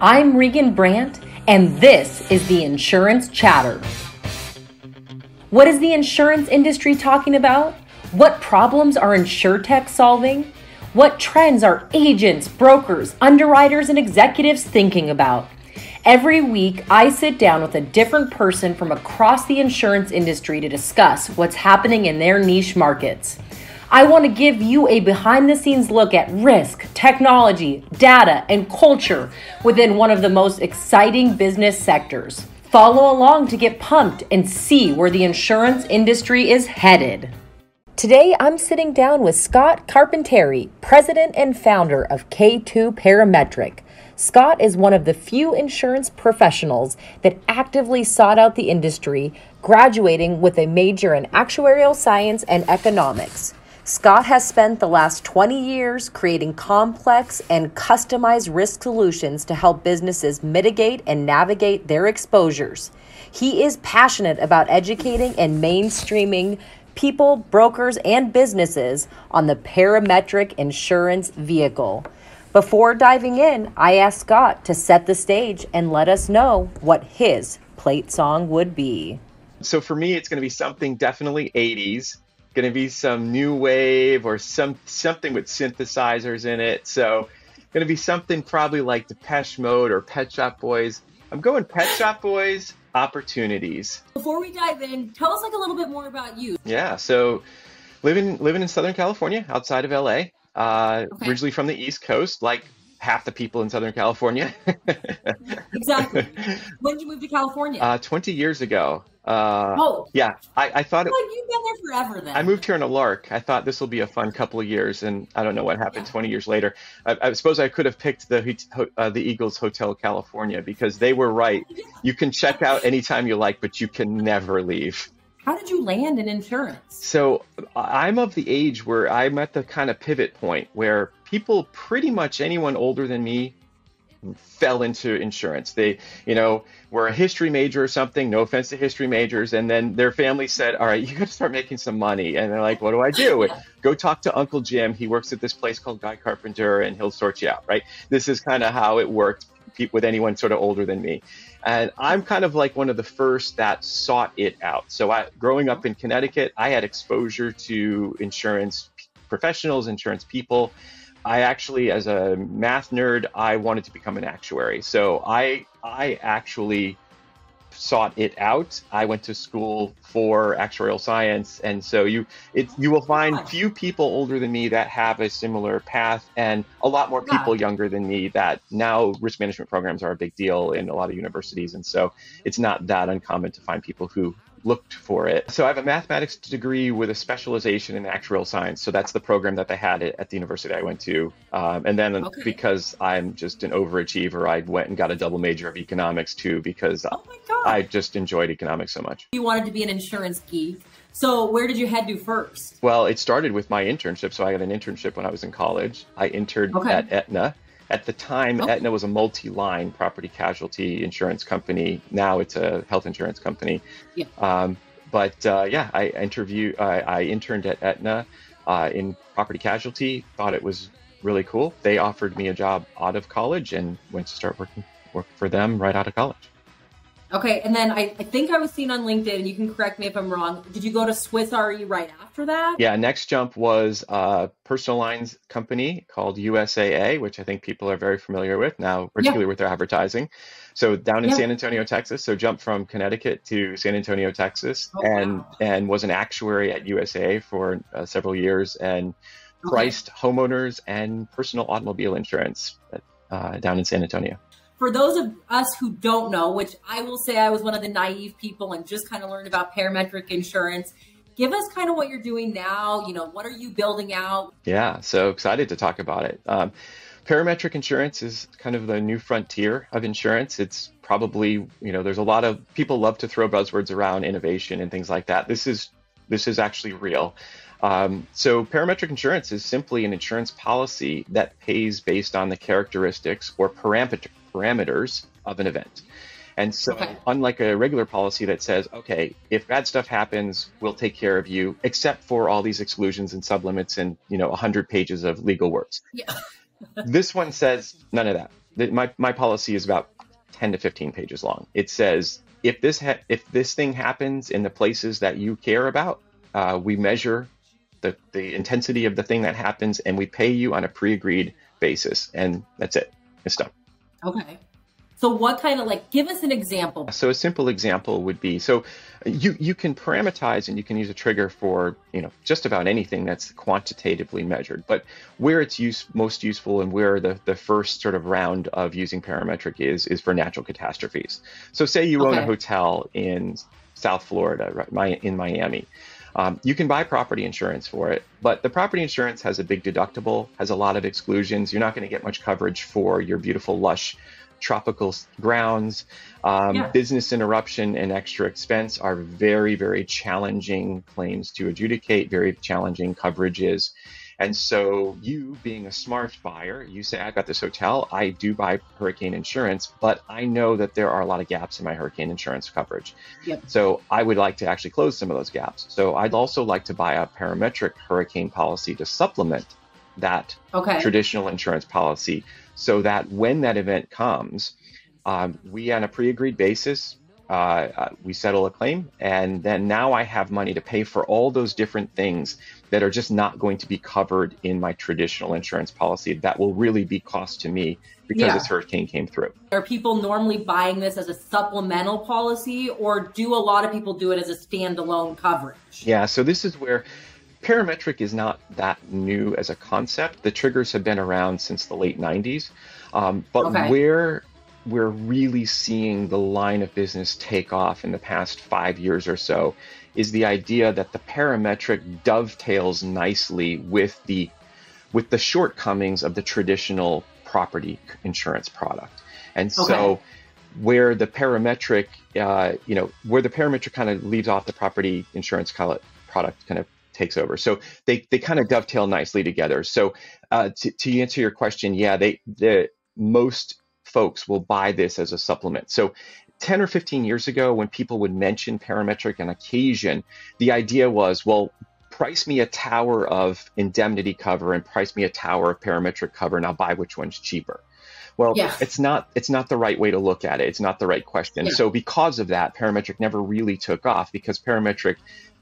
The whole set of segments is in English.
I'm Regan Brandt, and this is the Insurance Chatter. What is the insurance industry talking about? What problems are InsureTech solving? What trends are agents, brokers, underwriters, and executives thinking about? Every week, I sit down with a different person from across the insurance industry to discuss what's happening in their niche markets. I want to give you a behind the scenes look at risk, technology, data, and culture within one of the most exciting business sectors. Follow along to get pumped and see where the insurance industry is headed. Today, I'm sitting down with Scott Carpinteri, president and founder of K2 Parametric. Scott is one of the few insurance professionals that actively sought out the industry, graduating with a major in actuarial science and economics. Scott has spent the last 20 years creating complex and customized risk solutions to help businesses mitigate and navigate their exposures. He is passionate about educating and mainstreaming people, brokers, and businesses on the parametric insurance vehicle. Before diving in, I asked Scott to set the stage and let us know what his plate song would be. So for me, it's going to be something definitely 80s going to be some new wave or some something with synthesizers in it. So going to be something probably like Depeche Mode or Pet Shop Boys. I'm going Pet Shop Boys opportunities. Before we dive in, tell us like a little bit more about you. Yeah, so living living in Southern California, outside of LA. Uh, okay. Originally from the East Coast, like half the people in Southern California. exactly. When did you move to California? Uh, 20 years ago. Uh, oh, yeah. I, I thought it. Like you've been there forever. Then I moved here in a lark. I thought this will be a fun couple of years, and I don't know what happened. Yeah. Twenty years later, I, I, suppose I could have picked the uh, the Eagles Hotel California because they were right. You can check out anytime you like, but you can never leave. How did you land in insurance? So I'm of the age where I'm at the kind of pivot point where people, pretty much anyone older than me, fell into insurance. They, you know, were a history major or something, no offense to history majors, and then their family said, All right, you got to start making some money. And they're like, What do I do? Go talk to Uncle Jim. He works at this place called Guy Carpenter and he'll sort you out, right? This is kind of how it worked with anyone sort of older than me. And I'm kind of like one of the first that sought it out. So I, growing up in Connecticut, I had exposure to insurance professionals, insurance people. I actually, as a math nerd, I wanted to become an actuary. So I I actually sought it out. I went to school for actuarial science, and so you it oh, you will find few people older than me that have a similar path, and a lot more people younger than me that now risk management programs are a big deal in a lot of universities, and so it's not that uncommon to find people who looked for it. So I have a mathematics degree with a specialization in actuarial science. So that's the program that they had at the university I went to. Um, and then okay. because I'm just an overachiever, I went and got a double major of economics too because oh I just enjoyed economics so much. You wanted to be an insurance geek. So where did you head to first? Well, it started with my internship. So I got an internship when I was in college. I interned okay. at Aetna at the time, oh. Aetna was a multi-line property casualty insurance company. Now it's a health insurance company. Yeah. Um, but uh, yeah, I interview. I, I interned at Aetna uh, in property casualty. Thought it was really cool. They offered me a job out of college and went to start working work for them right out of college. Okay, and then I, I think I was seen on LinkedIn, and you can correct me if I'm wrong. Did you go to Swiss Re right after that? Yeah, next jump was a personal lines company called USAA, which I think people are very familiar with now, particularly yeah. with their advertising. So down in yeah. San Antonio, Texas. So jumped from Connecticut to San Antonio, Texas, oh, and wow. and was an actuary at USAA for uh, several years and okay. priced homeowners and personal automobile insurance uh, down in San Antonio for those of us who don't know, which I will say I was one of the naive people and just kind of learned about parametric insurance, give us kind of what you're doing now. You know, what are you building out? Yeah, so excited to talk about it. Um, parametric insurance is kind of the new frontier of insurance. It's probably, you know, there's a lot of people love to throw buzzwords around innovation and things like that. This is this is actually real. Um, so parametric insurance is simply an insurance policy that pays based on the characteristics or parameter, parameters of an event. And so, okay. unlike a regular policy that says, okay, if bad stuff happens, we'll take care of you, except for all these exclusions and sublimits and you know 100 pages of legal words. Yeah. this one says none of that. my, my policy is about 10 to 15 pages long. It says if this ha- if this thing happens in the places that you care about, uh, we measure the, the intensity of the thing that happens and we pay you on a pre-agreed basis and that's it it's done okay. So what kind of like give us an example. So a simple example would be so you you can parameterize and you can use a trigger for you know just about anything that's quantitatively measured. But where it's use, most useful and where the, the first sort of round of using parametric is is for natural catastrophes. So say you okay. own a hotel in south florida right, in miami um, you can buy property insurance for it, but the property insurance has a big deductible, has a lot of exclusions. You're not going to get much coverage for your beautiful, lush tropical grounds. Um, yeah. Business interruption and extra expense are very, very challenging claims to adjudicate, very challenging coverages. And so, you being a smart buyer, you say, I've got this hotel, I do buy hurricane insurance, but I know that there are a lot of gaps in my hurricane insurance coverage. Yep. So, I would like to actually close some of those gaps. So, I'd also like to buy a parametric hurricane policy to supplement that okay. traditional insurance policy so that when that event comes, um, we on a pre-agreed basis uh, uh, we settle a claim, and then now I have money to pay for all those different things that are just not going to be covered in my traditional insurance policy. That will really be cost to me because yeah. this hurricane came through. Are people normally buying this as a supplemental policy, or do a lot of people do it as a standalone coverage? Yeah, so this is where parametric is not that new as a concept. The triggers have been around since the late 90s. Um, but okay. where we're really seeing the line of business take off in the past five years or so is the idea that the parametric dovetails nicely with the with the shortcomings of the traditional property insurance product. And so where the parametric, uh, you know, where the parametric kind of leaves off the property insurance product kind of takes over. So they, they kind of dovetail nicely together. So uh, to, to answer your question, yeah, they the most folks will buy this as a supplement. So 10 or 15 years ago, when people would mention parametric on occasion, the idea was, well, price me a tower of indemnity cover and price me a tower of parametric cover, and I'll buy which one's cheaper. Well, yeah. it's not it's not the right way to look at it. It's not the right question. Yeah. So because of that, parametric never really took off because parametric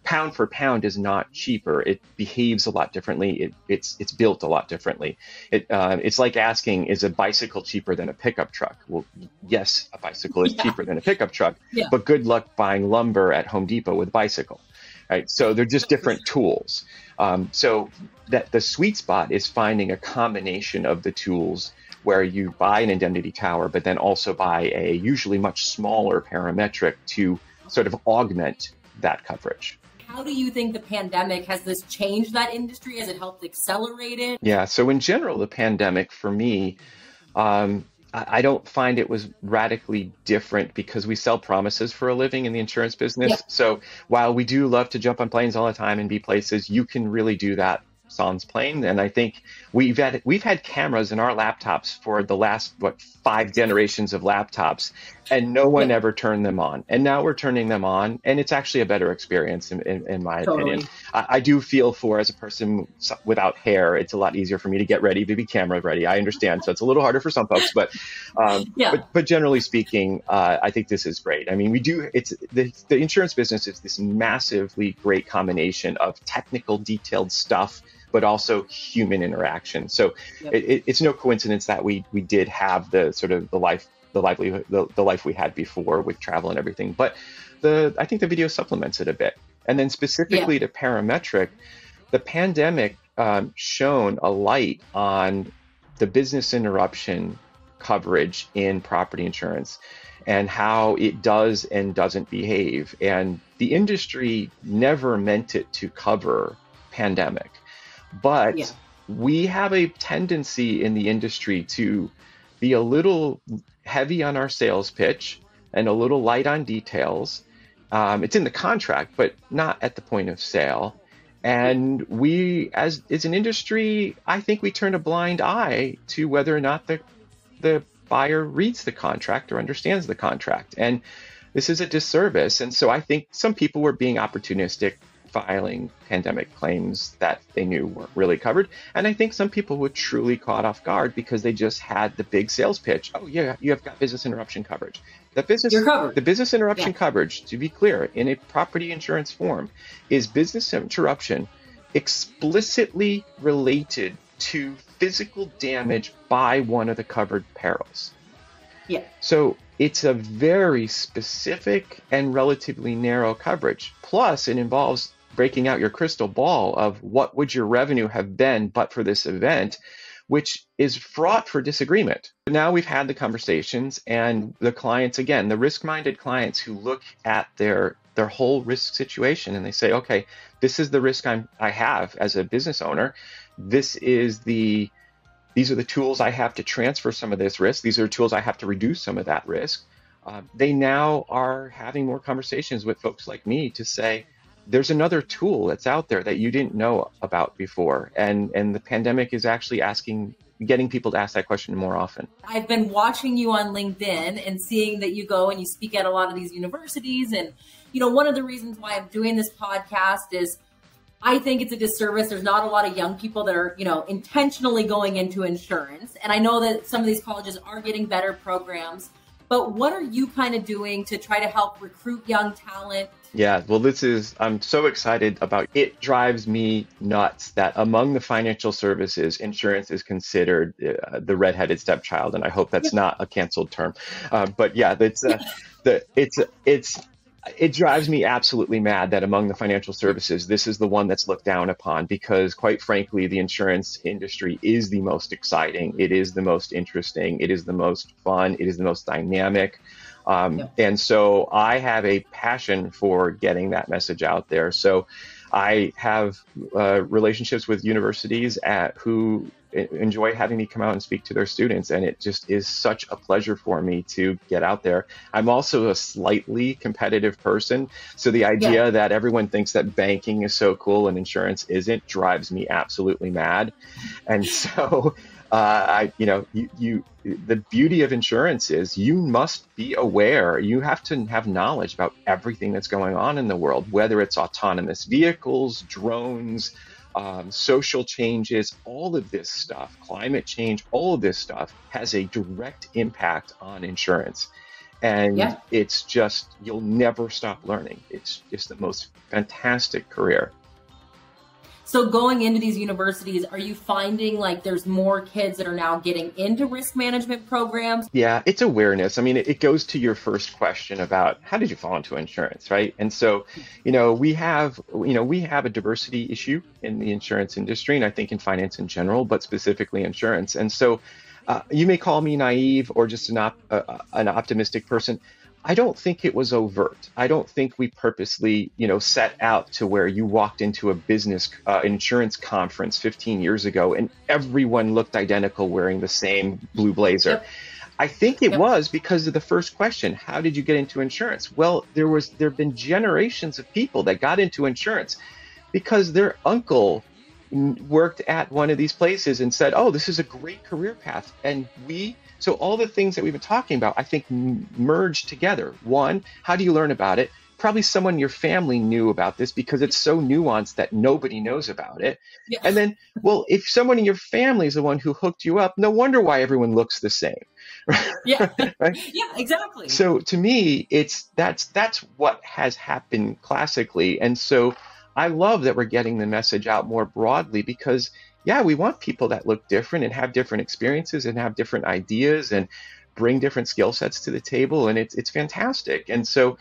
pound for pound is not cheaper. It behaves a lot differently. It, it's it's built a lot differently. It uh, it's like asking, is a bicycle cheaper than a pickup truck? Well, yes, a bicycle is yeah. cheaper than a pickup truck, yeah. but good luck buying lumber at Home Depot with a bicycle. Right, so they're just different tools. Um, so that the sweet spot is finding a combination of the tools where you buy an indemnity tower, but then also buy a usually much smaller parametric to sort of augment that coverage. How do you think the pandemic has this changed that industry? Has it helped accelerate it? Yeah. So in general, the pandemic for me, um, I don't find it was radically different because we sell promises for a living in the insurance business. Yeah. So while we do love to jump on planes all the time and be places, you can really do that sans plane. And I think we've had we've had cameras in our laptops for the last what five generations of laptops, and no one yeah. ever turned them on. And now we're turning them on, and it's actually a better experience in, in, in my totally. opinion. I, I, do feel for as a person without hair, it's a lot easier for me to get ready to be camera ready. I understand, so it's a little harder for some folks, but um, yeah. But, but, generally speaking, uh, I think this is great. I mean, we do. It's the the insurance business is this massively great combination of technical, detailed stuff but also human interaction. So yep. it, it's no coincidence that we we did have the sort of the life the livelihood the, the life we had before with travel and everything. But the I think the video supplements it a bit. And then specifically yeah. to parametric, the pandemic um, shone a light on the business interruption coverage in property insurance and how it does and doesn't behave. And the industry never meant it to cover pandemic. But yeah. we have a tendency in the industry to be a little heavy on our sales pitch and a little light on details. Um, it's in the contract, but not at the point of sale. And we, as as an industry, I think we turn a blind eye to whether or not the the buyer reads the contract or understands the contract. And this is a disservice. And so I think some people were being opportunistic filing pandemic claims that they knew weren't really covered. And I think some people were truly caught off guard because they just had the big sales pitch. Oh, yeah, you have got business interruption coverage. The business, the business interruption yeah. coverage, to be clear, in a property insurance form, is business interruption explicitly related to physical damage by one of the covered perils. Yeah. So it's a very specific and relatively narrow coverage. Plus, it involves breaking out your crystal ball of what would your revenue have been but for this event, which is fraught for disagreement. Now we've had the conversations and the clients again, the risk-minded clients who look at their their whole risk situation and they say, okay, this is the risk I'm I have as a business owner. This is the these are the tools I have to transfer some of this risk. These are tools I have to reduce some of that risk. Uh, they now are having more conversations with folks like me to say, there's another tool that's out there that you didn't know about before. And, and the pandemic is actually asking, getting people to ask that question more often. I've been watching you on LinkedIn and seeing that you go and you speak at a lot of these universities. And, you know, one of the reasons why I'm doing this podcast is I think it's a disservice. There's not a lot of young people that are, you know, intentionally going into insurance. And I know that some of these colleges are getting better programs. But what are you kind of doing to try to help recruit young talent? Yeah, well, this is, I'm so excited about it. drives me nuts that among the financial services, insurance is considered uh, the redheaded stepchild. And I hope that's not a canceled term. Uh, but yeah, it's, uh, the, it's, it's, it drives me absolutely mad that among the financial services, this is the one that's looked down upon because, quite frankly, the insurance industry is the most exciting. It is the most interesting. It is the most fun. It is the most dynamic. Um, yeah. And so I have a passion for getting that message out there. So I have uh, relationships with universities at, who enjoy having me come out and speak to their students. And it just is such a pleasure for me to get out there. I'm also a slightly competitive person. So the idea yeah. that everyone thinks that banking is so cool and insurance isn't drives me absolutely mad. And so, uh, I, you know, you, you, the beauty of insurance is you must be aware. You have to have knowledge about everything that's going on in the world, whether it's autonomous vehicles, drones, um, social changes, all of this stuff, climate change, all of this stuff has a direct impact on insurance. And yeah. it's just, you'll never stop learning. It's just the most fantastic career. So going into these universities, are you finding like there's more kids that are now getting into risk management programs? Yeah, it's awareness. I mean, it, goes to your first question about how did you fall into insurance, right? And so, you know, we have, you know, we have a diversity issue in the insurance industry, and I think in finance in general, but specifically insurance. And so, uh, you may call me naive or just an, op- uh, an optimistic person. I don't think it was overt. I don't think we purposely, you know, set out to where you walked into a business uh, insurance conference 15 years ago and everyone looked identical wearing the same blue blazer. Yep. I think it yep. was because of the first question, how did you get into insurance? Well, there was there've been generations of people that got into insurance because their uncle worked at one of these places and said, "Oh, this is a great career path." And we so all the things that we've been talking about, I think, merge together. One, how do you learn about it? Probably someone in your family knew about this because it's so nuanced that nobody knows about it. Yeah. And then, well, if someone in your family is the one who hooked you up, no wonder why everyone looks the same. yeah. right? Yeah, exactly. So to me, it's that's that's what has happened classically. And so I love that we're getting the message out more broadly because yeah, we want people that look different and have different experiences and have different ideas and bring different skill sets to the table. And it's, it's fantastic. And so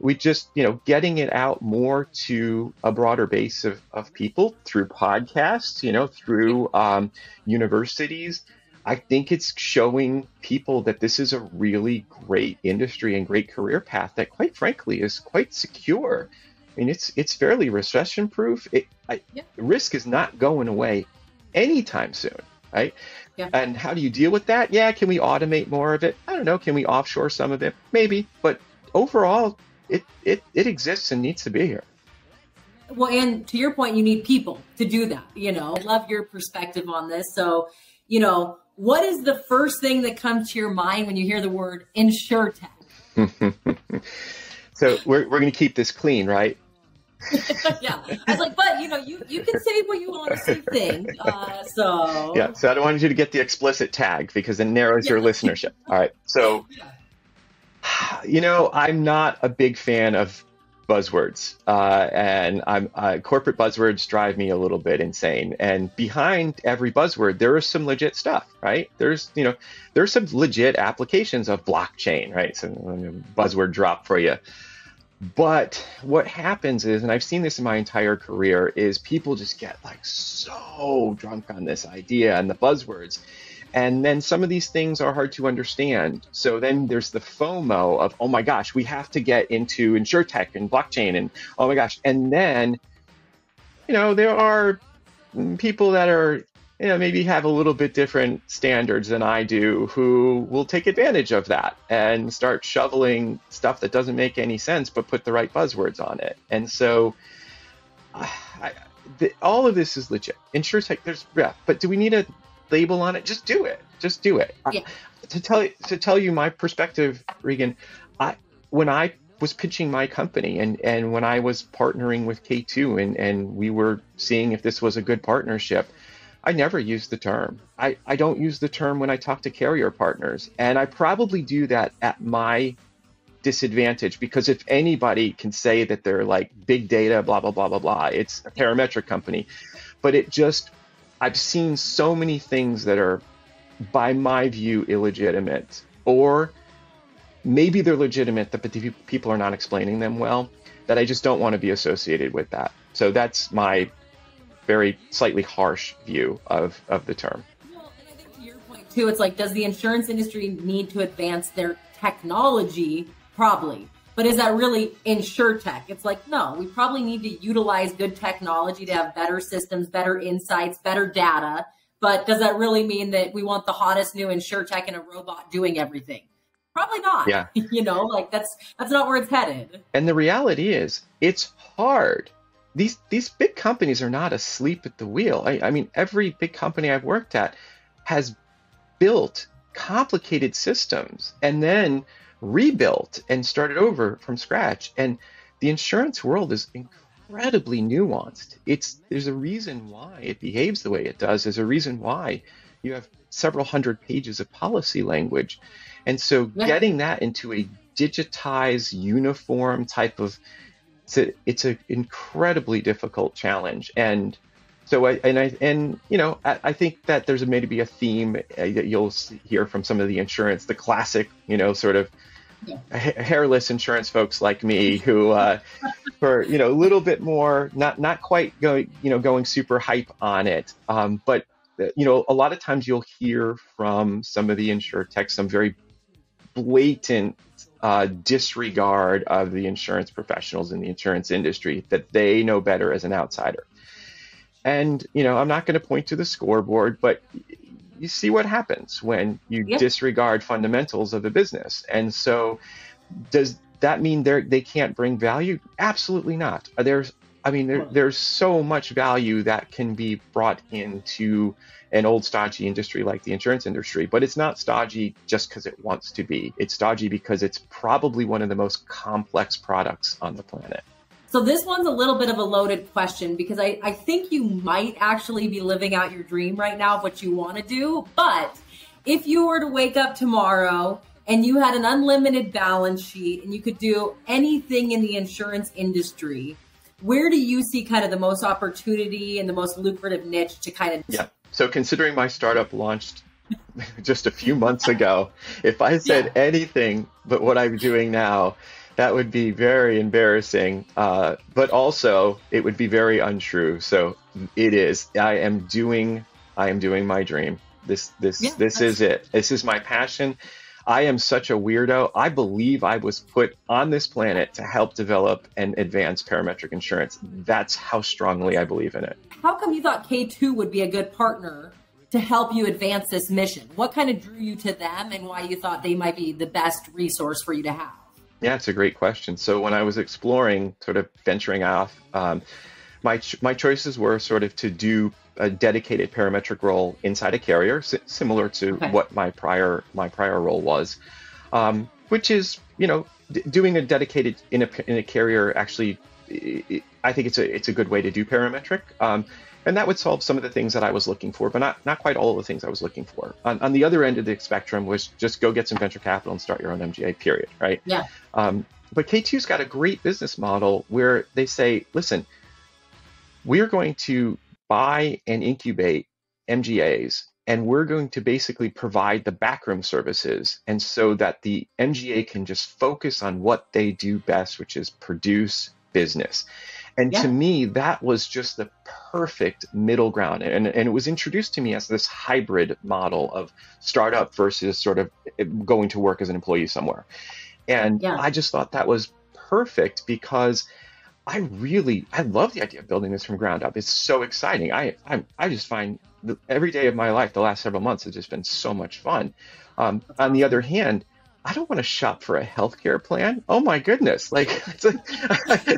we just, you know, getting it out more to a broader base of, of people through podcasts, you know, through um, universities. I think it's showing people that this is a really great industry and great career path that, quite frankly, is quite secure. I mean, it's it's fairly recession proof. It, I, yeah. Risk is not going away anytime soon, right? Yeah. And how do you deal with that? Yeah, can we automate more of it? I don't know. Can we offshore some of it? Maybe, but overall, it it it exists and needs to be here. Well, and to your point, you need people to do that. You know, I love your perspective on this. So, you know, what is the first thing that comes to your mind when you hear the word insure tech? so we're we're going to keep this clean, right? yeah, I was like, but you know, you you can say what you want to say. Thing, uh, so yeah. So I don't want you to get the explicit tag because it narrows yeah. your listenership. All right. So, you know, I'm not a big fan of buzzwords, uh, and I'm uh, corporate buzzwords drive me a little bit insane. And behind every buzzword, there is some legit stuff, right? There's you know, there's some legit applications of blockchain, right? So buzzword drop for you. But what happens is, and I've seen this in my entire career, is people just get like so drunk on this idea and the buzzwords. And then some of these things are hard to understand. So then there's the FOMO of, oh my gosh, we have to get into insurtech and blockchain and oh my gosh. And then, you know, there are people that are you know, maybe have a little bit different standards than I do who will take advantage of that and start shoveling stuff that doesn't make any sense, but put the right buzzwords on it. And so uh, I, the, all of this is legit. InsurTech, there's, yeah, but do we need a label on it? Just do it. Just do it. Yeah. I, to tell to tell you my perspective, Regan, I when I was pitching my company and, and when I was partnering with K2 and, and we were seeing if this was a good partnership, I never use the term. I, I don't use the term when I talk to carrier partners. And I probably do that at my disadvantage because if anybody can say that they're like big data, blah, blah, blah, blah, blah, it's a parametric company. But it just, I've seen so many things that are, by my view, illegitimate. Or maybe they're legitimate, but the people are not explaining them well, that I just don't want to be associated with that. So that's my very slightly harsh view of, of the term. Well, and I think to your point too, it's like, does the insurance industry need to advance their technology? Probably. But is that really insure tech? It's like, no, we probably need to utilize good technology to have better systems, better insights, better data. But does that really mean that we want the hottest new insure tech and a robot doing everything? Probably not. Yeah. you know, like that's that's not where it's headed. And the reality is it's hard these these big companies are not asleep at the wheel. I, I, mean, every big company I've worked at has built complicated systems and then rebuilt and started over from scratch. And the insurance world is incredibly nuanced. It's there's a reason why it behaves the way it does. There's a reason why you have several hundred pages of policy language. And so yeah. getting that into a digitized, uniform type of it's a it's an incredibly difficult challenge and so I and I and you know I, I think that there's maybe a theme uh, that you'll hear from some of the insurance the classic you know sort of yeah. hairless insurance folks like me who uh, for you know a little bit more not not quite going you know going super hype on it um, but uh, you know a lot of times you'll hear from some of the insure tech some very blatant uh, disregard of the insurance professionals in the insurance industry that they know better as an outsider. And, you know, I'm not going to point to the scoreboard, but you see what happens when you yep. disregard fundamentals of the business. And so, does that mean they they can't bring value? Absolutely not. There's, I mean, there, there's so much value that can be brought into an old stodgy industry like the insurance industry, but it's not stodgy just because it wants to be. It's stodgy because it's probably one of the most complex products on the planet. So this one's a little bit of a loaded question because I, I think you might actually be living out your dream right now of what you want to do. But if you were to wake up tomorrow and you had an unlimited balance sheet and you could do anything in the insurance industry, where do you see kind of the most opportunity and the most lucrative niche to kind of yeah so considering my startup launched just a few months ago, if I said yeah. anything but what I'm doing now, that would be very embarrassing. Uh, but also, it would be very untrue. So it is. I am doing. I am doing my dream. This. This. Yeah, this is it. This is my passion. I am such a weirdo. I believe I was put on this planet to help develop and advance parametric insurance. That's how strongly I believe in it. How come you thought K2 would be a good partner to help you advance this mission? What kind of drew you to them and why you thought they might be the best resource for you to have? Yeah, it's a great question. So when I was exploring, sort of venturing off, um, my ch- my choices were sort of to do a dedicated parametric role inside a carrier, similar to okay. what my prior my prior role was, um, which is you know d- doing a dedicated in a in a carrier actually it, I think it's a it's a good way to do parametric. Um, and that would solve some of the things that I was looking for, but not not quite all of the things I was looking for. On, on the other end of the spectrum was just go get some venture capital and start your own MGA. Period. Right. Yeah. Um, but K2's got a great business model where they say, listen, we are going to buy and incubate MGAs and we're going to basically provide the backroom services and so that the MGA can just focus on what they do best, which is produce business. And yeah. to me, that was just the perfect middle ground. And, and it was introduced to me as this hybrid model of startup versus sort of eh, going to work as an employee somewhere. And yeah. I just thought that was perfect because I really I love the idea of building this from ground up. It's so exciting. I I, I just find every day of my life the last several months has just been so much fun. Um, on the other hand, I don't want to shop for a healthcare plan. Oh my goodness! Like, like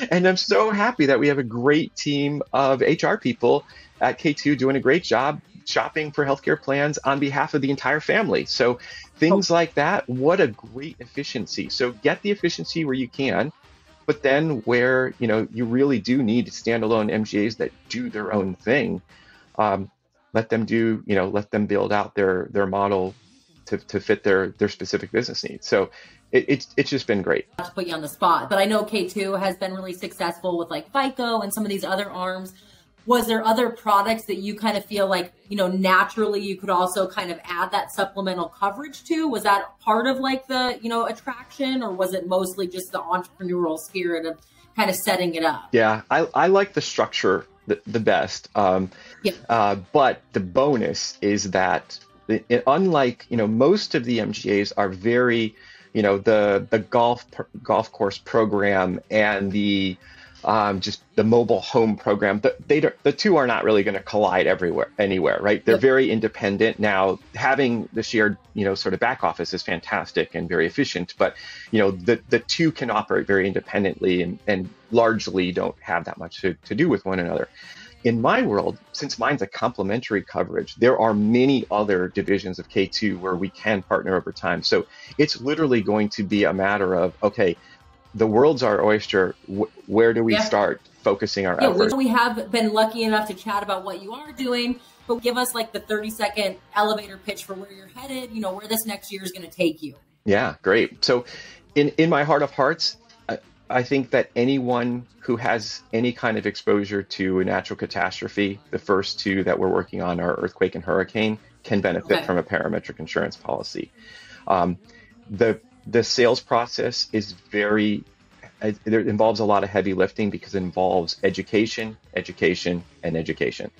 and I'm so happy that we have a great team of HR people at K2 doing a great job shopping for healthcare plans on behalf of the entire family. So things oh. like that, what a great efficiency. So get the efficiency where you can, but then where you know you really do need standalone MGAs that do their own thing, um, let them do you know let them build out their their model to, to fit their their specific business needs. So it, it's it's just been great. Not to put you on the spot, but I know K2 has been really successful with like FICO and some of these other arms was there other products that you kind of feel like you know naturally you could also kind of add that supplemental coverage to was that part of like the you know attraction or was it mostly just the entrepreneurial spirit of kind of setting it up yeah i, I like the structure the, the best um, yeah. Uh, but the bonus is that it, unlike you know most of the mgas are very you know the the golf golf course program and the um, just the mobile home program. The, they don't, the two are not really going to collide everywhere, anywhere, right? They're yep. very independent. Now, having the shared, you know, sort of back office is fantastic and very efficient, but you know, the the two can operate very independently and, and largely don't have that much to, to do with one another. In my world, since mine's a complementary coverage, there are many other divisions of K2 where we can partner over time. So it's literally going to be a matter of, okay, the world's our oyster. where do we yeah. start focusing our yeah, efforts? We have been lucky enough to chat about what you are doing, but give us like the 30 second elevator pitch for where you're headed, you know, where this next year is going to take you. Yeah, great. So in, in my heart of hearts, I, I think that anyone who has any kind of exposure to a natural catastrophe, the first two that we're working on are earthquake and hurricane, can benefit okay. from a parametric insurance policy. Um, the the sales process is very it involves a lot of heavy lifting because it involves education, education, and education.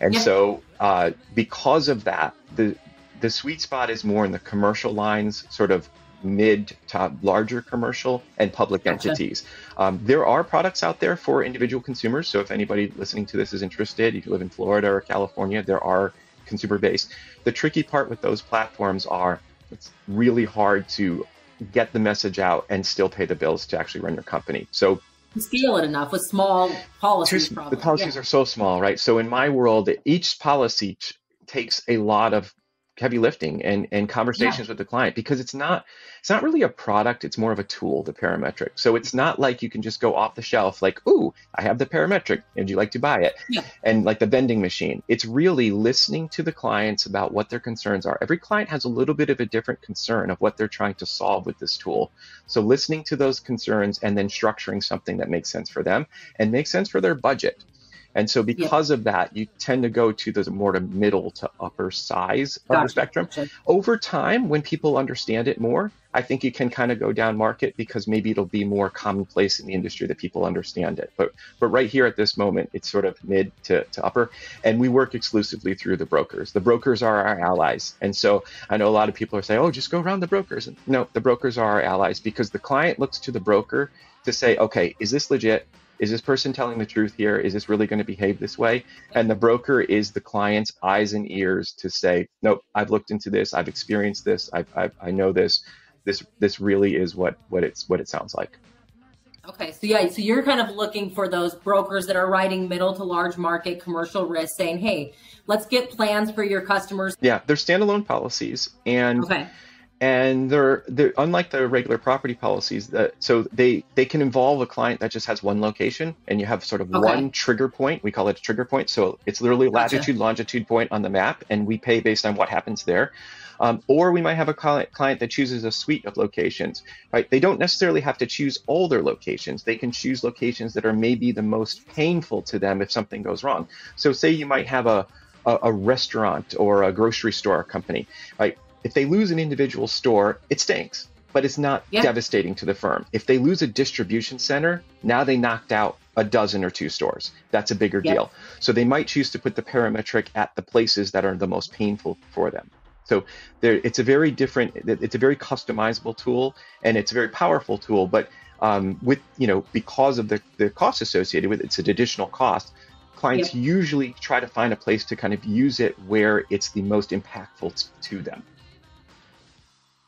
And yeah. so, uh, because of that, the the sweet spot is more in the commercial lines, sort of mid to larger commercial and public gotcha. entities. Um, there are products out there for individual consumers. So if anybody listening to this is interested, if you live in Florida or California, there are consumer based. The tricky part with those platforms are it's really hard to get the message out and still pay the bills to actually run your company. So scale it enough with small policies. the policies yeah. are so small, right? So in my world, each policy takes a lot of heavy lifting and, and conversations yeah. with the client because it's not it's not really a product it's more of a tool the parametric. So it's not like you can just go off the shelf like ooh i have the parametric. Would you like to buy it? Yeah. and like the vending machine. It's really listening to the clients about what their concerns are. Every client has a little bit of a different concern of what they're trying to solve with this tool. So listening to those concerns and then structuring something that makes sense for them and makes sense for their budget and so because yeah. of that, you tend to go to the more to middle to upper size of the spectrum. Gotcha. Over time, when people understand it more, I think you can kind of go down market because maybe it'll be more commonplace in the industry that people understand it. But but right here at this moment, it's sort of mid to, to upper. And we work exclusively through the brokers. The brokers are our allies. And so I know a lot of people are saying, oh, just go around the brokers. And no, the brokers are our allies because the client looks to the broker to say, okay, is this legit? Is this person telling the truth here? Is this really going to behave this way? And the broker is the client's eyes and ears to say, nope, I've looked into this, I've experienced this, I've, I've, i know this. This this really is what what it's what it sounds like. Okay, so yeah, so you're kind of looking for those brokers that are writing middle to large market commercial risk, saying, "Hey, let's get plans for your customers." Yeah, they're standalone policies, and okay and they're they're unlike the regular property policies that so they they can involve a client that just has one location and you have sort of okay. one trigger point. We call it a trigger point. So it's literally gotcha. latitude longitude point on the map and we pay based on what happens there. Um, or we might have a client, client that chooses a suite of locations right? They don't necessarily have to choose all their locations. They can choose locations that are maybe the most painful to them if something goes wrong. So say you might have a a, a restaurant or a grocery store company right if they lose an individual store, it stinks, but it's not yeah. devastating to the firm. If they lose a distribution center, now they knocked out a dozen or two stores. That's a bigger yep. deal. So they might choose to put the parametric at the places that are the most painful for them. So there, it's a very different, it's a very customizable tool, and it's a very powerful tool. But um, with you know, because of the the cost associated with it, it's an additional cost clients yep. usually try to find a place to kind of use it where it's the most impactful to them.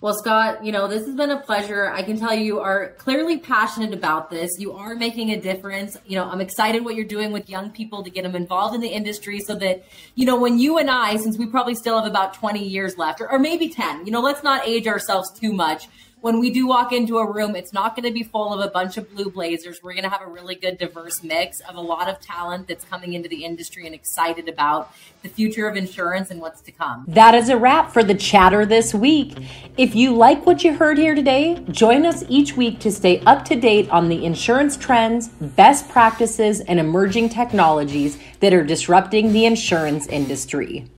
Well, Scott, you know, this has been a pleasure. I can tell you are clearly passionate about this. You are making a difference. You know, I'm excited what you're doing with young people to get them involved in the industry so that, you know, when you and I, since we probably still have about 20 years left or, or maybe 10, you know, let's not age ourselves too much when we do walk into a room, it's not going to be full of a bunch of blue blazers. We're going to have a really good, diverse mix of a lot of talent that's coming into the industry and excited about the future of insurance and what's to come. That is a wrap for the chatter this week. If you like what you heard here today, join us each week to stay up to date on the insurance trends, best practices, and emerging technologies that are disrupting the insurance industry.